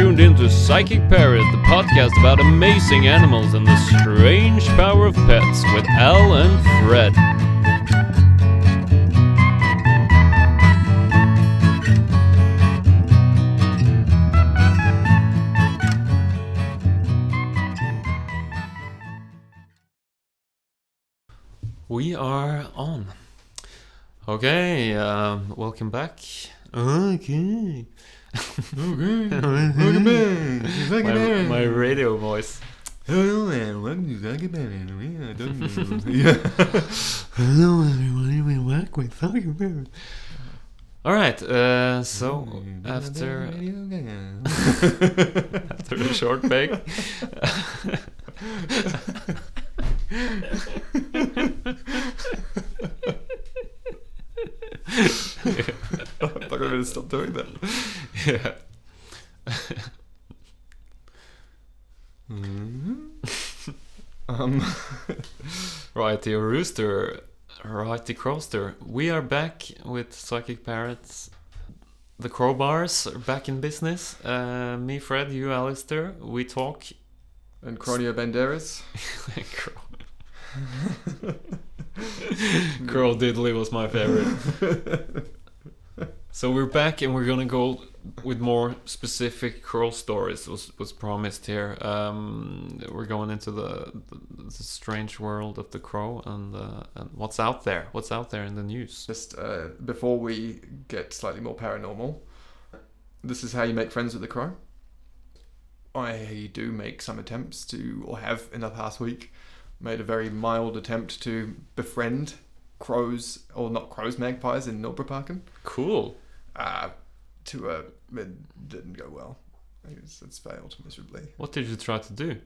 tuned into Psychic Parrot, the podcast about amazing animals and the strange power of pets with Al and Fred. We are on. Okay, um, welcome back. Okay. Welcome back. My, back. my radio voice. Hello and welcome to Anime. I don't yeah. Hello everyone, we're back with Talking About. All right, uh, so after after a short break, I'm I better stop doing that. Yeah. Um, Righty Rooster, Righty Crowster. We are back with Psychic Parrots. The Crowbars are back in business. Uh, me, Fred, you, Alistair. We talk. and Cronio Banderas. Crow. Crow Diddley was my favorite. So we're back and we're gonna go with more specific crow stories. Was was promised here. Um, we're going into the, the, the strange world of the crow and, uh, and what's out there. What's out there in the news? Just uh, before we get slightly more paranormal, this is how you make friends with the crow. I do make some attempts to, or have in the past week, made a very mild attempt to befriend crows, or not crows, magpies in Nordbergparken. Cool. Uh, to a, it didn't go well. It's, it's failed miserably. What did you try to do?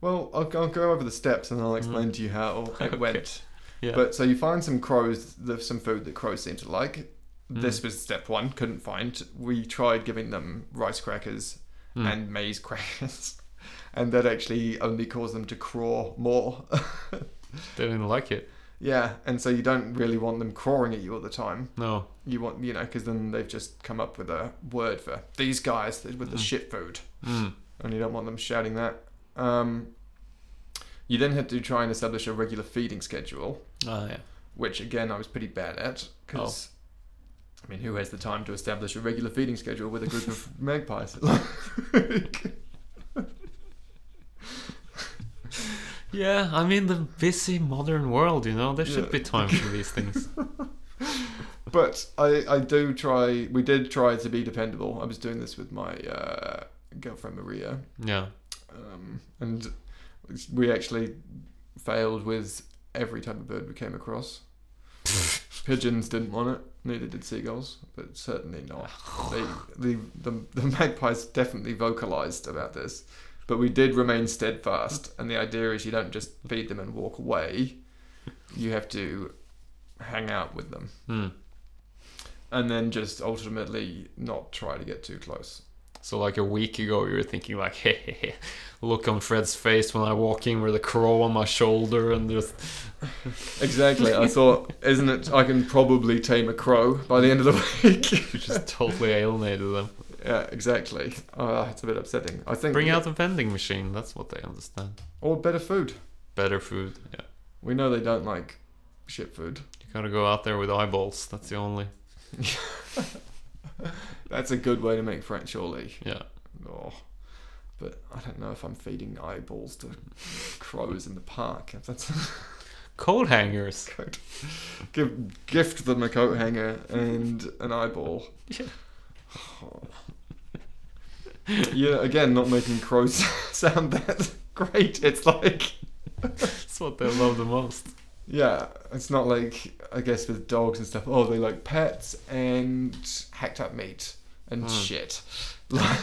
Well, I'll, I'll go over the steps and I'll explain to you how it Okay. went. Yeah. But so you find some crows, there's some food that crows seem to like. This Mm. was step one, couldn't find. We tried giving them rice crackers Mm. and maize crackers, and that actually only caused them to craw more. they didn't like it. Yeah, and so you don't really want them crawling at you all the time. No. You want, you know, because then they've just come up with a word for these guys with the Mm. shit food. Mm. and you don't want them shouting that. Um, you then had to try and establish a regular feeding schedule, Ah, yeah. which again I was pretty bad at because. Oh. I mean, who has the time to establish a regular feeding schedule with a group of magpies? Yeah, I mean the busy modern world, you know, there should Yeah. be time for these things. but I, I do try. We did try to be dependable. I was doing this with my uh, girlfriend Maria, Yeah. um, and we actually failed with every type of bird we came across. Pigeons didn't want it, neither did seagulls, but certainly not. They, the, the, the magpies definitely vocalized about this, but we did remain steadfast. And the idea is you don't just feed them and walk away, you have to hang out with them Hmm. and then just ultimately not try to get too close. So like a week ago, you were thinking like, hey, hey, hey, look on Fred's face when I walk in with a crow on my shoulder and just Exactly. I thought, isn't it? I can probably tame a crow by the end of the week. you just totally alienated them. Yeah, exactly. Uh, it's a bit upsetting. I think Bring out the vending machine. That's what they understand. or better food. Better food. Yeah. We know they don't like shit food. You gotta go out there with eyeballs. That's the only. That's a good way to make friends, surely. Yeah. Oh, but I don't know if I'm feeding eyeballs to crows in the park. If that's Coat hangers. good. Give gift them a coat hanger and an eyeball. Yeah. Oh. yeah, again, not making crows sound that great. It's like, That's what they love the most. yeah, it's not like I guess with dogs and stuff. Oh, they like pets and hacked up meat and Hmm. shit. Like,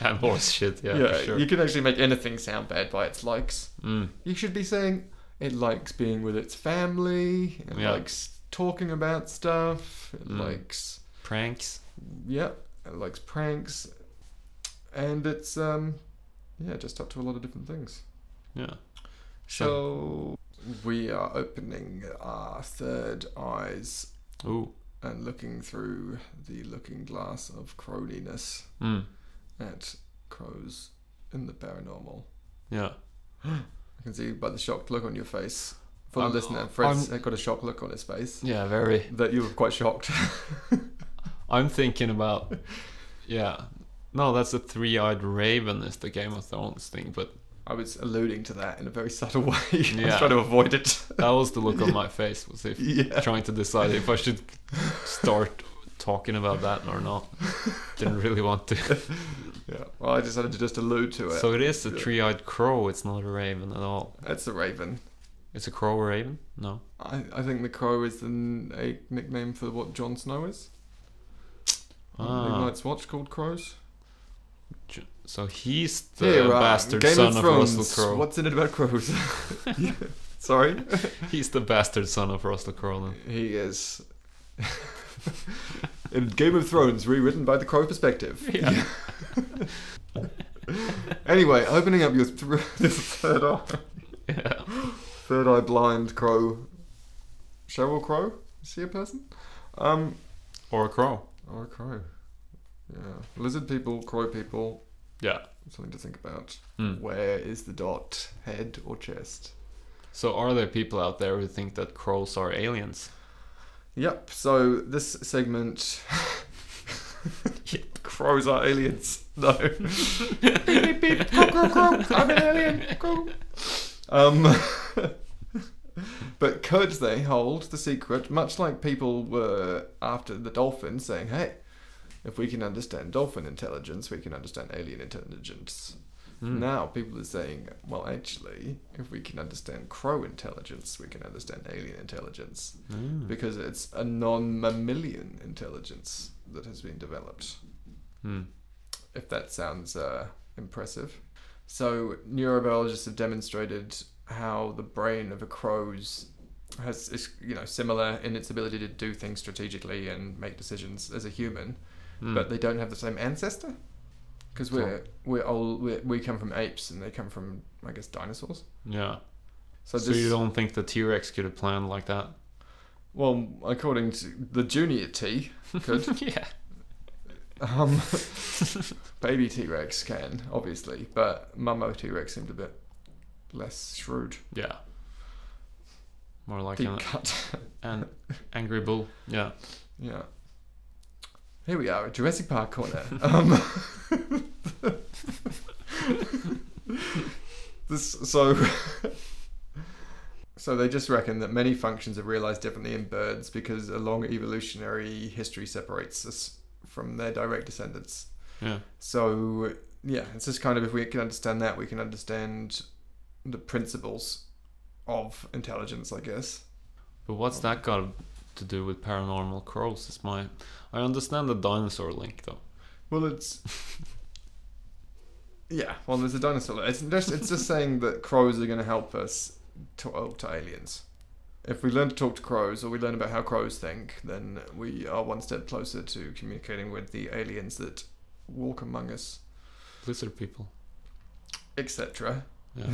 And horse shit. Yeah. yeah, for sure. you can actually make anything sound bad by its likes. Mm. You should be saying it likes being with its family. It Yeah. likes talking about stuff. It Mm. likes Pranks. yeah, it likes pranks, and it's um yeah, just up to a lot of different things. Yeah. So we are opening our third eyes Ooh. and looking through the looking glass of crowdiness Mm. at crows in the paranormal? Yeah. I can see by the shocked look on your face. For the I'm- listener, Fred's I'm- got a shocked look on his face. Yeah, very. That you were quite shocked. I'm thinking about. Yeah. No, that's a three-eyed raven is the Game of Thrones thing, but I was alluding to that in a very subtle way. I was trying to avoid it. that was the look on my face. Was if yeah. trying to decide if I should start talking about that or not. Didn't really want to. Yeah. Well, I decided to just allude to it. So it is a three-eyed crow. It's not a raven at all. That's a raven. It's a crow or raven? No. I, I think the crow is the n- a nickname for what Jon Snow is. Ah. Night's Watch called crows. So he's the uh, bastard Game son of of. Russell Crowe. What's in it about crows? Sorry. He's the bastard son of Russell Crowe. then. He is. in Game of Thrones, rewritten by the crow perspective. Yeah. Anyway, opening up your th- third eye, Yeah. third eye blind crow. Sheryl Crow? Is he a person? Um, Or a crow. or a crow. Yeah. Lizard people, crow people, Yeah. something to think about. Hmm. Where is the dot? Head or chest? So are there people out there who think that crows are aliens? Yep, so this segment. Crows are aliens. No. beep, beep, beep. Crow, crow, crow. I'm an alien. Crow. Um, but could they hold the secret, much like people were after the dolphin, saying, hey, if we can understand dolphin intelligence, we can understand alien intelligence. Hmm. Now people are saying, well, actually, if we can understand crow intelligence, we can understand alien intelligence Hmm. because it's a non-mammalian intelligence that has been developed. Hmm. If that sounds uh, impressive. So neurobiologists have demonstrated how the brain of a crow's has is you know similar in its ability to do things strategically and make decisions as a human, Hmm. but they don't have the same ancestor because we're we're old we're, we come from apes and they come from I guess dinosaurs. yeah. So, So, this, you don't think the T Rex could have planned like that? well according to the junior T could yeah. Um, baby T Rex can obviously, but Mummo T Rex seemed a bit less shrewd. Yeah. More like Deep an, cut. an angry bull. Yeah. yeah. Here we are at Jurassic Park corner. Um, this so. So they just reckon that many functions are realized differently in birds because a long evolutionary history separates us from their direct descendants. Yeah. So yeah, it's just kind of if we can understand that, we can understand the principles of intelligence, I guess. But what's that got to do with paranormal crows? Is my I understand the dinosaur link though. Well, it's yeah. Well, there's a dinosaur. It's just it's just saying that crows are going to help us talk oh, to aliens. If we learn to talk to crows, or we learn about how crows think, then we are one step closer to communicating with the aliens that walk among us, Lizard people. etc. Yeah.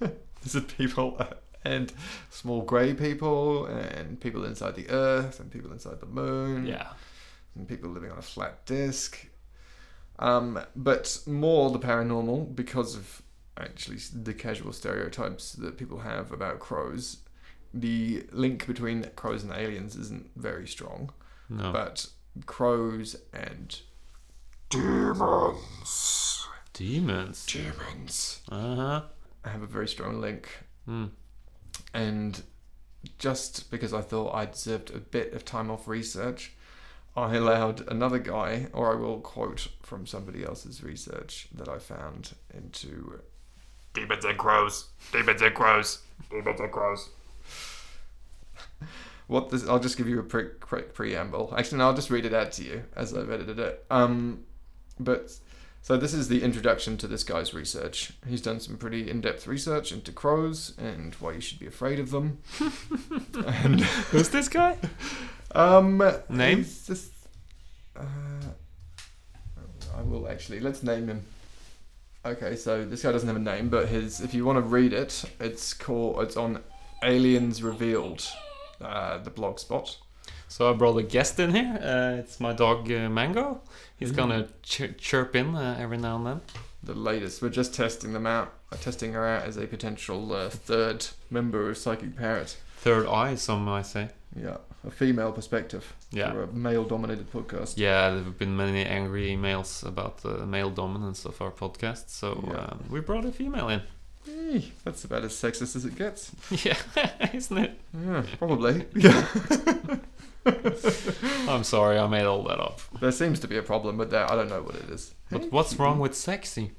A people and small grey people and people inside the earth and people inside the moon yeah. and people living on a flat disk. Um, but more the paranormal because of actually the casual stereotypes that people have about crows. The link between crows and aliens isn't very strong, No. but crows and demons, Demons. demons Uh huh. have a very strong link Hmm. And just because I thought I deserved a bit of time off research, I allowed another guy, or I will quote from somebody else's research that I found into demons and crows, demons and crows, demons and crows. What this? I'll just give you a pre- quick preamble. Actually, no, I'll just read it out to you as I've edited it. Um, but so this is the introduction to this guy's research. He's done some pretty in-depth research into crows and why you should be afraid of them. and Who's this guy? um, Name? Just, uh, I will actually let's name him. Okay, so this guy doesn't have a name, but his if you want to read it, it's called it's on Aliens Revealed, uh, the blog spot. So I brought a guest in here. Uh, it's my dog uh, Mango. He's Mhm. gonna ch- chirp in uh, every now and then. The latest. We're just testing them out. uh, Testing her out as a potential uh, third member of Psychic Parrot. Third eye, some might say. Yeah, a female perspective Yeah. for a male-dominated podcast. Yeah, there have been many angry emails about the male dominance of our podcast, so Yeah. um, we brought a female in. Eh, that's about as sexist as it gets. yeah, isn't it? Yeah, probably. yeah. I'm sorry, I made all that up. There seems to be a problem with that. I don't know what it is. But what's wrong with sexy?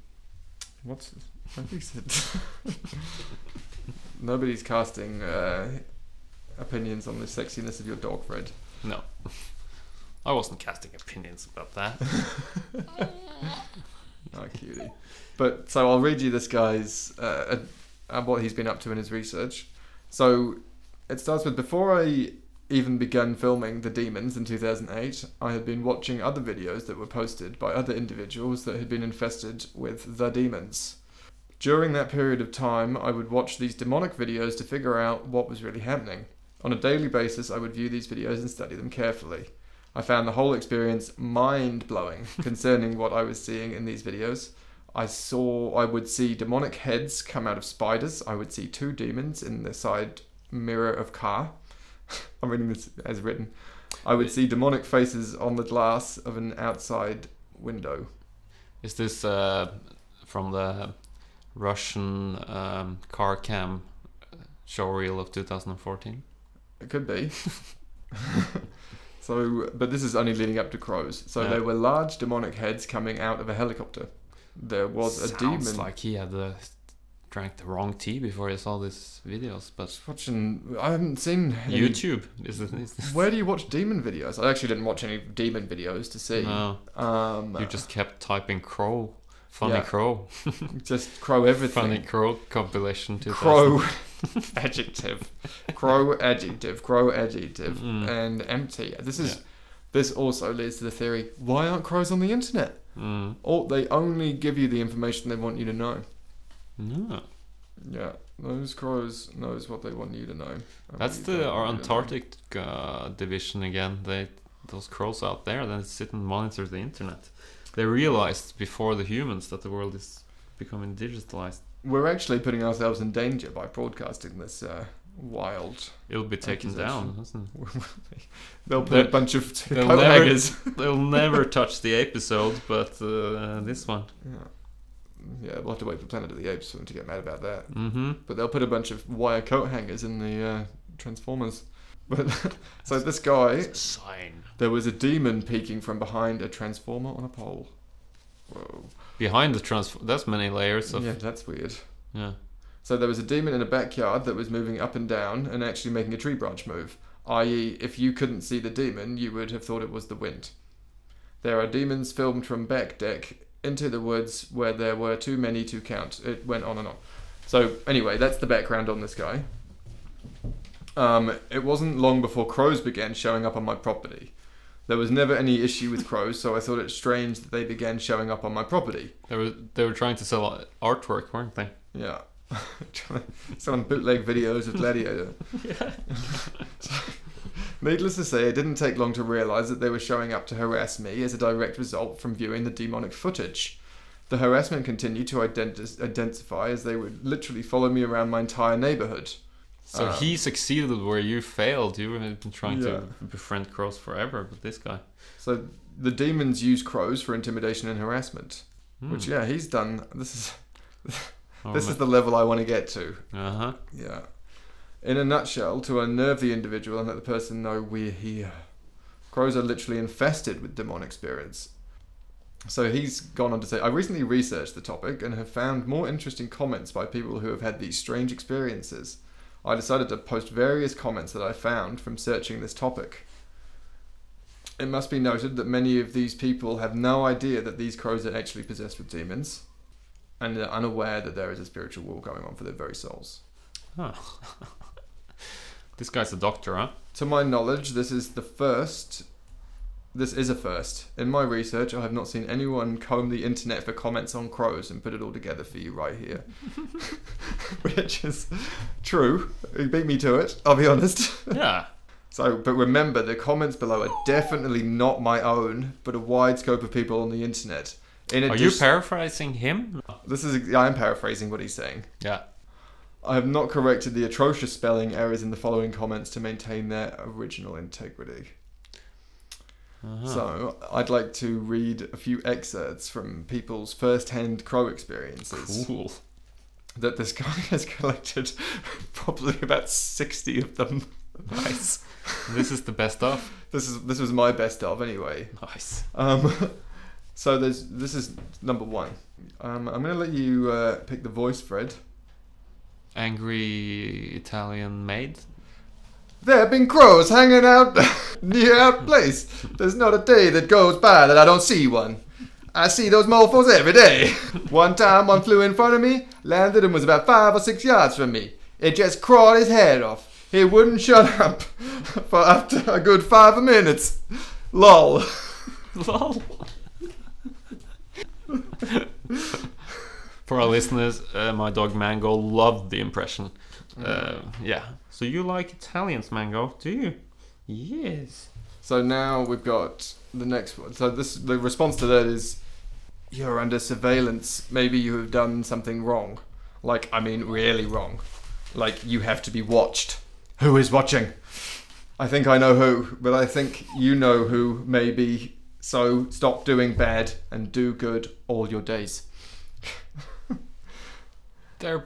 What's? Nobody's casting uh, opinions on the sexiness of your dog, Fred. No. I wasn't casting opinions about that. Oh, cutie. But so I'll read you this guy's uh, uh, what he's been up to in his research. So it starts with before I even began filming the demons in 2008, I had been watching other videos that were posted by other individuals that had been infested with the demons. During that period of time, I would watch these demonic videos to figure out what was really happening. On a daily basis, I would view these videos and study them carefully. I found the whole experience mind blowing concerning what I was seeing in these videos. I saw, I would see demonic heads come out of spiders. I would see two demons in the side mirror of car. I'm reading this as written. I would see demonic faces on the glass of an outside window. Is this uh, from the Russian um, car cam showreel of 2014? It could be. so, but this is only leading up to crows. So Yeah. there were large demonic heads coming out of a helicopter. There was a Sounds demon. like he had uh, drank the wrong tea before he saw these videos, but watching. I haven't seen any- YouTube is it? Is this? Where do you watch demon videos? I actually didn't watch any demon videos to see. No, Um, you just kept typing crow, funny Yeah. crow, just crow everything. funny crow compilation. 2000. crow adjective, crow adjective, crow adjective, Mm. and empty. This is Yeah. this also leads to the theory: why aren't crows on the internet? Mm. Or they only give you the information they want you to know. No. Yeah, those crows knows what they want you to know. and That's you the our want you to know. Antarctic uh, division again. They those crows out there that sit and monitor the internet. They realized before the humans that the world is becoming digitalized. We're actually putting ourselves in danger by broadcasting this uh, wild. It'll be taken down, isn't it? They'll put They'll- a bunch of they'll never- They'll never touch the episode, but uh, this one. Yeah. Yeah, we'll have to wait for Planet of the Apes for them to get mad about that. Mm-hmm. But they'll put a bunch of wire coat hangers in the uh, Transformers. But so this guy, Sign. there was a demon peeking from behind a transformer on a pole. Whoa. Behind the trans, that's many layers of Yeah, that's weird. yeah. So there was a demon in a backyard that was moving up and down and actually making a tree branch move. I.e., if you couldn't see the demon, you would have thought it was the wind. There are demons filmed from back deck into the woods where there were too many to count. It went on and on. So anyway, that's the background on this guy. Um, it wasn't long before crows began showing up on my property. There was never any issue with crows, so I thought it strange that they began showing up on my property. They were they were trying to sell artwork, weren't they? Yeah. Selling bootleg videos of Gladiator. Needless to say, it didn't take long to realise that they were showing up to harass me as a direct result from viewing the demonic footage. The harassment continued to identi- identify as they would literally follow me around my entire neighbourhood. So Um, he succeeded where you failed. You had been trying Yeah. to befriend crows forever, but this guy. So the demons use crows for intimidation and harassment. Hmm. Which, yeah, he's done. This is Oh, this is the level I want to get to. Uh huh. Yeah. In a nutshell, to unnerve the individual and let the person know we're here. Crows are literally infested with demonic spirits. So he's gone on to say, I recently researched the topic and have found more interesting comments by people who have had these strange experiences. I decided to post various comments that I found from searching this topic. It must be noted that many of these people have no idea that these crows are actually possessed with demons and are unaware that there is a spiritual war going on for their very souls. This guy's a doctor, huh? To my knowledge, this is the first. This is a first. In my research, I have not seen anyone comb the internet for comments on crows and put it all together for you right here. Which is true. He beat me to it, I'll be honest. yeah. So, but remember, the comments below are definitely not my own, but a wide scope of people on the internet. In Are you paraphrasing him? this is I am paraphrasing what he's saying. Yeah. I have not corrected the atrocious spelling errors in the following comments to maintain their original integrity. Uh-huh. So, I'd like to read a few excerpts from people's first-hand crow experiences cool. that this guy has collected probably about 60 of them. Nice. this is the best of. This is this was my best of anyway. Nice. Um, so there's this is number one. Um, I'm gonna let you uh, pick the voice, Fred. Angry Italian maid. There have been crows hanging out near our place. There's not a day that goes by that I don't see one. I see those mofos every day. One time, one flew in front of me, landed and was about five or six yards from me. It just crawled his head off. He wouldn't shut up for after a good five minutes. Lol. Lol. For our listeners, uh, my dog Mango loved the impression. Uh, yeah. So you like Italians, Mango? Do you? Yes. So now we've got the next one. So this the response to that is you're under surveillance. Maybe you have done something wrong. Like I mean really wrong. Like you have to be watched. Who is watching? I think I know who, but I think you know who maybe. So stop doing bad and do good all your days. They're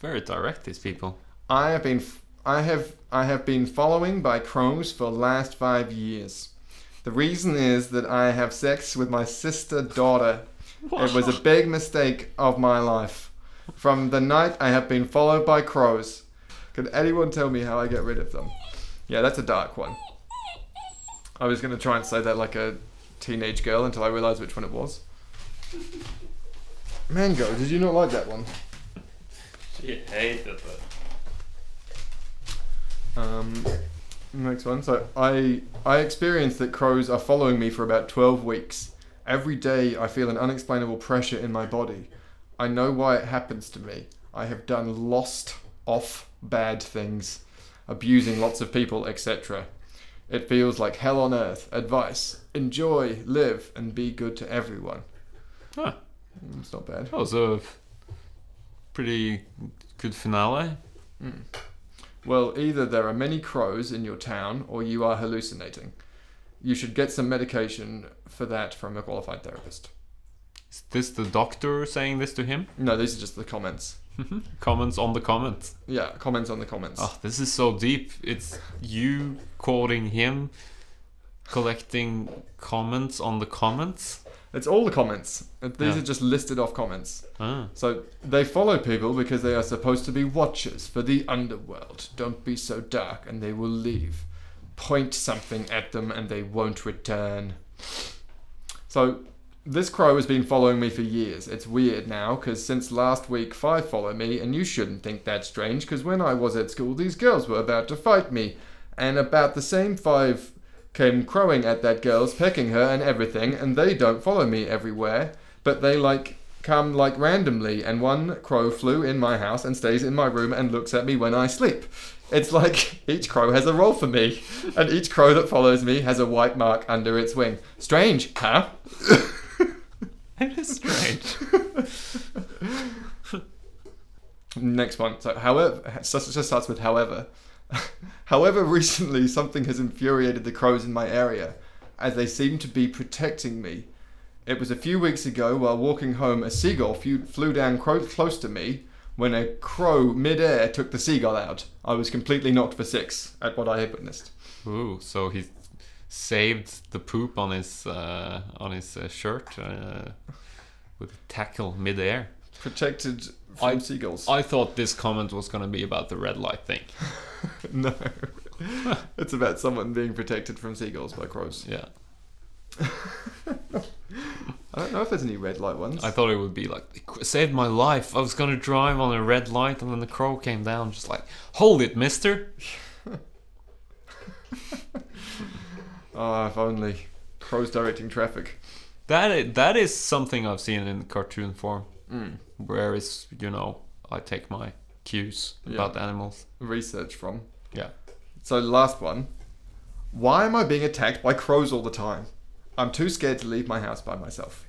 very direct, these people. I have been I have I have been following by crows for the last five years. The reason is that I have sex with my sister daughter. It was a big mistake of my life. From the night I have been followed by crows. Can anyone tell me how I get rid of them? Yeah, that's a dark one. I was gonna try and say that like a teenage girl until I realised which one it was. Mango, did you not like that one? She hated it. Um, next one. So I I experienced that crows are following me for about twelve weeks. Every day I feel an unexplainable pressure in my body. I know why it happens to me. I have done lost off bad things, abusing lots of people, etc. It feels like hell on earth. Advice: enjoy, live, and be good to everyone. Huh. It's not bad. That was a pretty good finale. Mm. Well, either there are many crows in your town or you are hallucinating. You should get some medication for that from a qualified therapist. Is this the doctor saying this to him? No, these are just the comments. comments on the comments. Yeah, comments on the comments. Oh, this is so deep. It's you quoting him, collecting comments on the comments. It's all the comments. These Yeah. are just listed off comments. Ah. So they follow people because they are supposed to be watchers for the underworld. Don't be so dark and they will leave. Point something at them and they won't return. So this crow has been following me for years. It's weird now because since last week five follow me and you shouldn't think that strange because when I was at school these girls were about to fight me and about the same five came crowing at that girl's pecking her and everything and they don't follow me everywhere but they like come like randomly and one crow flew in my house and stays in my room and looks at me when I sleep. It's like each crow has a role for me and each crow that follows me has a white mark under its wing. Strange, huh? It is strange. Next one. So, however, it just just starts with however. however, recently something has infuriated the crows in my area, as they seem to be protecting me. It was a few weeks ago while walking home, a seagull flew, down close to me. When a crow mid-air took the seagull out, I was completely knocked for six at what I had witnessed. Ooh, so he saved the poop on his uh, on his uh, shirt uh, with tackle midair. Protected from I- seagulls. I thought this comment was gonna be about the red light thing. no, it's about someone being protected from seagulls by crows. Yeah, I don't know if there's any red light ones. I thought it would be like it saved my life. I was gonna drive on a red light, and then the crow came down, just like hold it, Mister. Oh, if only crows directing traffic. That is, that is something I've seen in cartoon form, Mm. Where it's you know I take my cues Yeah. about animals. Research from. Yeah. So last one. Why am I being attacked by crows all the time? I'm too scared to leave my house by myself.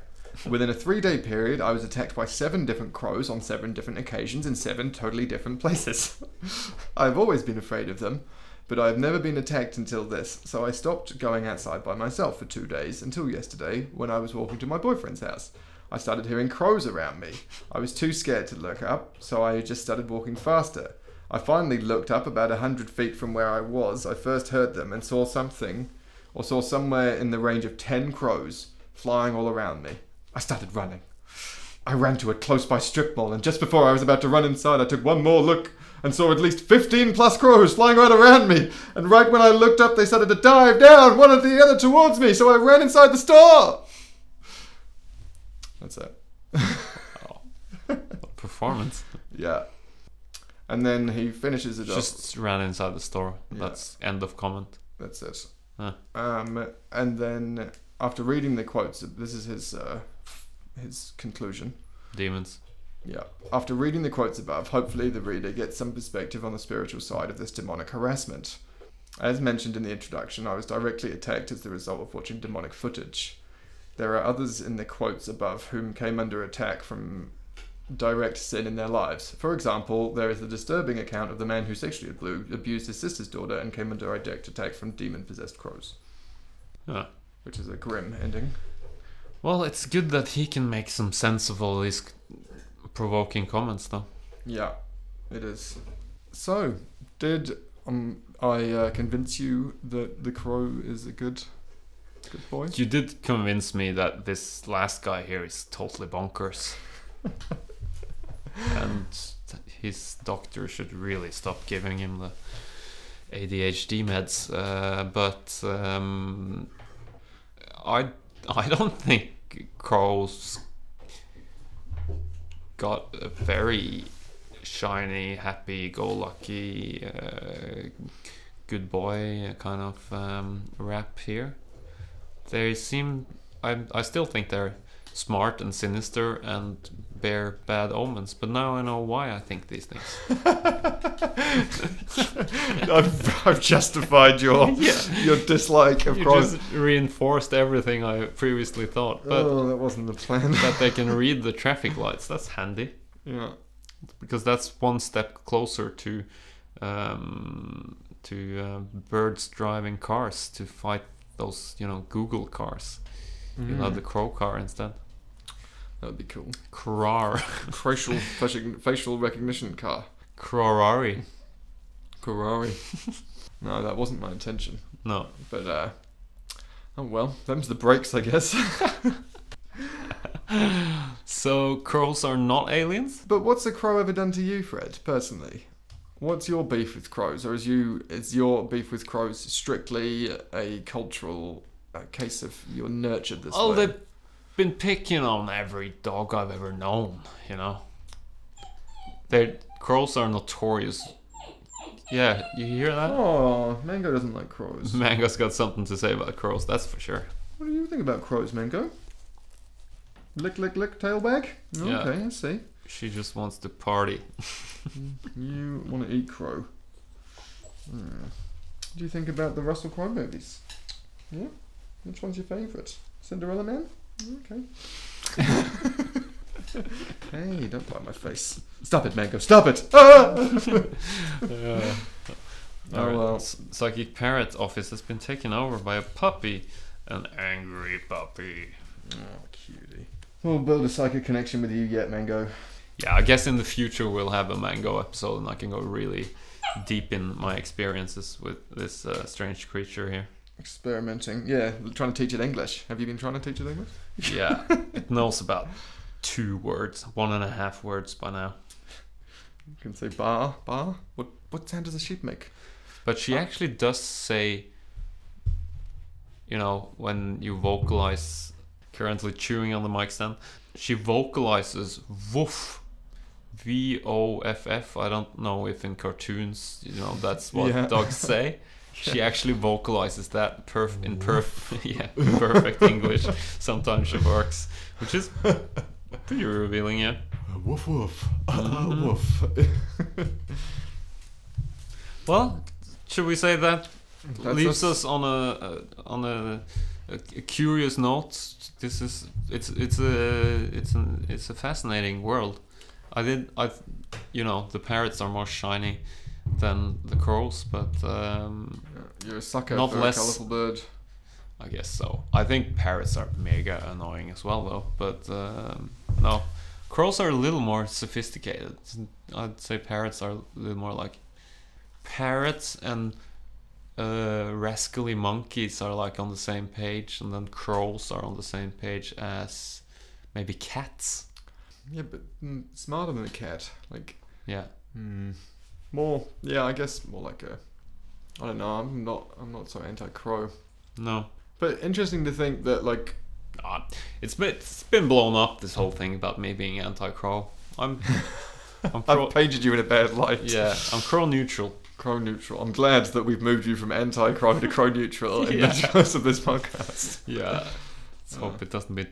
Within a three day period, I was attacked by seven different crows on seven different occasions in seven totally different places. I've always been afraid of them, but I've never been attacked until this, so I stopped going outside by myself for two days until yesterday when I was walking to my boyfriend's house. I started hearing crows around me. I was too scared to look up, so I just started walking faster. I finally looked up about a hundred feet from where I was. I first heard them and saw something, or saw somewhere in the range of ten crows flying all around me. I started running. I ran to a close by strip mall, and just before I was about to run inside, I took one more look and saw at least 15 plus crows flying right around me. And right when I looked up, they started to dive down, one after the other towards me, so I ran inside the store. That's it. Performance. Yeah. And then he finishes it off. Just ran inside the store. Yeah. That's end of comment. That's it. Huh. Um, and then after reading the quotes, this is his uh, his conclusion. Demons. Yeah. After reading the quotes above, hopefully the reader gets some perspective on the spiritual side of this demonic harassment. As mentioned in the introduction, I was directly attacked as the result of watching demonic footage. There are others in the quotes above whom came under attack from direct sin in their lives. For example, there is a disturbing account of the man who sexually abused his sister's daughter and came under a direct attack from demon possessed crows, Yeah. which is a grim ending. Well, it's good that he can make some sense of all these provoking comments, though. Yeah, it is. So, did um, I uh, convince you that the crow is a good, good boy? You did convince me that this last guy here is totally bonkers. and his doctor should really stop giving him the ADHD meds. Uh, but um, I, I don't think Crows got a very shiny, happy-go-lucky, uh, good boy kind of um, rap here. They seem. I I still think they're smart and sinister and bear bad omens, but now I know why I think these things. I've, I've justified your Yeah. your dislike of You just reinforced everything I previously thought, but oh, that wasn't the plan. that they can read the traffic lights, that's handy. yeah. because that's one step closer to um, to uh, birds driving cars to fight those you know Google cars. You'll have the crow car instead. That would be cool. Crar, Facial facial, recognition car. Crarari. Ferrari. no, that wasn't my intention. No, But uh, oh well, them's the breaks, I guess. so crows are not aliens. but what's a crow ever done to you, Fred? Personally, what's your beef with crows, or is you is your beef with crows strictly a cultural uh, case of you're nurtured this Oh, way? they've been picking on every dog I've ever known. You know, they crows are notorious. Yeah, you hear that? Oh, Mango doesn't like crows. Mango's got something to say about crows, that's for sure. What do you think about crows, Mango? Lick, lick, lick, tail? Yeah. Okay, I see. She just wants to party. You want to eat crow. Hmm. What do you think about the Russell Crowe movies? Yeah? Which one's your favourite? Cinderella Man? Okay. hey, don't bite my face. Stop it, Mango. Stop it! Ah! Yeah. Oh, Alright, well. Psychic Parrot office has been taken over by a puppy. An angry puppy. Oh, cutie. We'll build a psychic connection with you yet, Mango. Yeah, I guess in the future we'll have a mango episode and I can go really deep in my experiences with this uh, strange creature here. Experimenting. Yeah, trying to teach it English. Have you been trying to teach it English? Yeah, it knows about two words, one and a half words by now. You can say bar, bar. What what sound does a sheep make? But she actually does say, you know, when you vocalize, currently chewing on the mic stand, she vocalizes woof. V O F F. I don't know if in cartoons, you know, that's what Yeah. dogs say. She actually vocalizes that perf- in perf- yeah, perfect English. Sometimes she works, which is pretty revealing, yeah. Woof woof. Mhm. woof. Well, should we say that That's leaves us. on a, a on a, a curious note. This is it's it's a it's an it's a fascinating world. I did I you know the parrots are more shiny than the corals, but um, You're a sucker Not for less- a colourful bird. I guess so. I think parrots are mega annoying as well, though. But um, no, corals are a little more sophisticated. I'd say parrots are a little more like parrots and uh, rascally monkeys are like on the same page, and then crows are on the same page as maybe cats. Yeah, but mm, smarter than a cat. Like, Yeah, hmm, more. Yeah, I guess more like a. I don't know. I'm not. I'm not so anti-crow. no. But interesting to think that like Ah, it's been it's been blown up this whole thing about me being anti-crow. I'm I'm crow. I've painted you in a bad light. yeah, I'm crow neutral. Crow neutral. I'm glad that we've moved you from anti-crow to crow neutral in Yeah. the course of this podcast. Yeah. Let's Uh. hope it doesn't be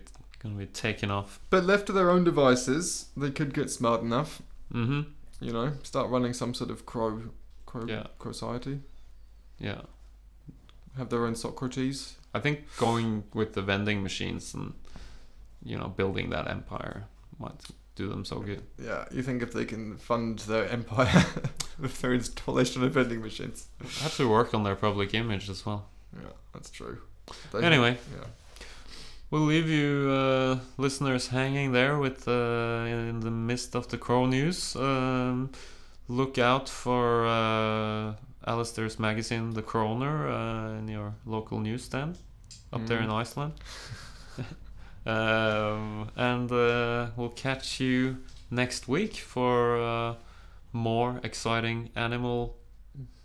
gonna be taken off. But left to their own devices, they could get smart enough. Mm-hmm. You know, start running some sort of crow, crow, Yeah. crow society. Yeah. Have their own Socrates. I think going with the vending machines and you know building that empire might do them so good. Yeah, you think if they can fund their empire with their installation of vending machines? Have to work on their public image as well. Yeah, that's true. They- Anyway, yeah. We'll leave you uh, listeners hanging there with uh, in the midst of the crow news. Um, look out for uh, Alistair's magazine, The Croner, uh, in your local newsstand up there in Mm. Iceland. um, and uh, we'll catch you next week for uh, more exciting animal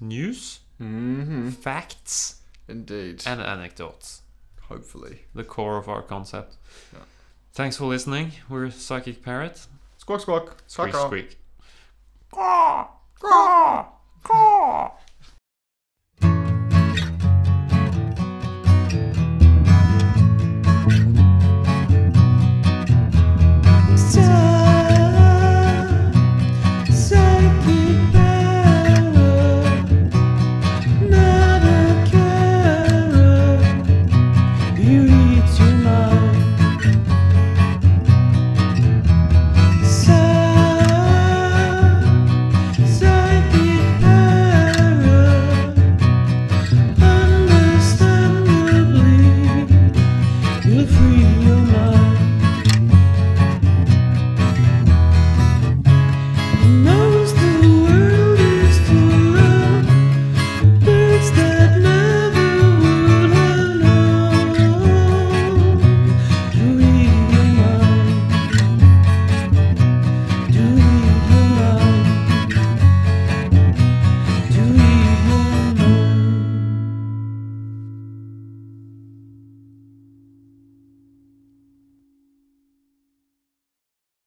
news, Mm-hmm. facts, Indeed. and anecdotes. Hopefully. The core of our concept. Yeah. Thanks for listening. We're Psychic Parrot. Squawk, squawk. Squeak, Squawk, squeak. Caw, caw, caw.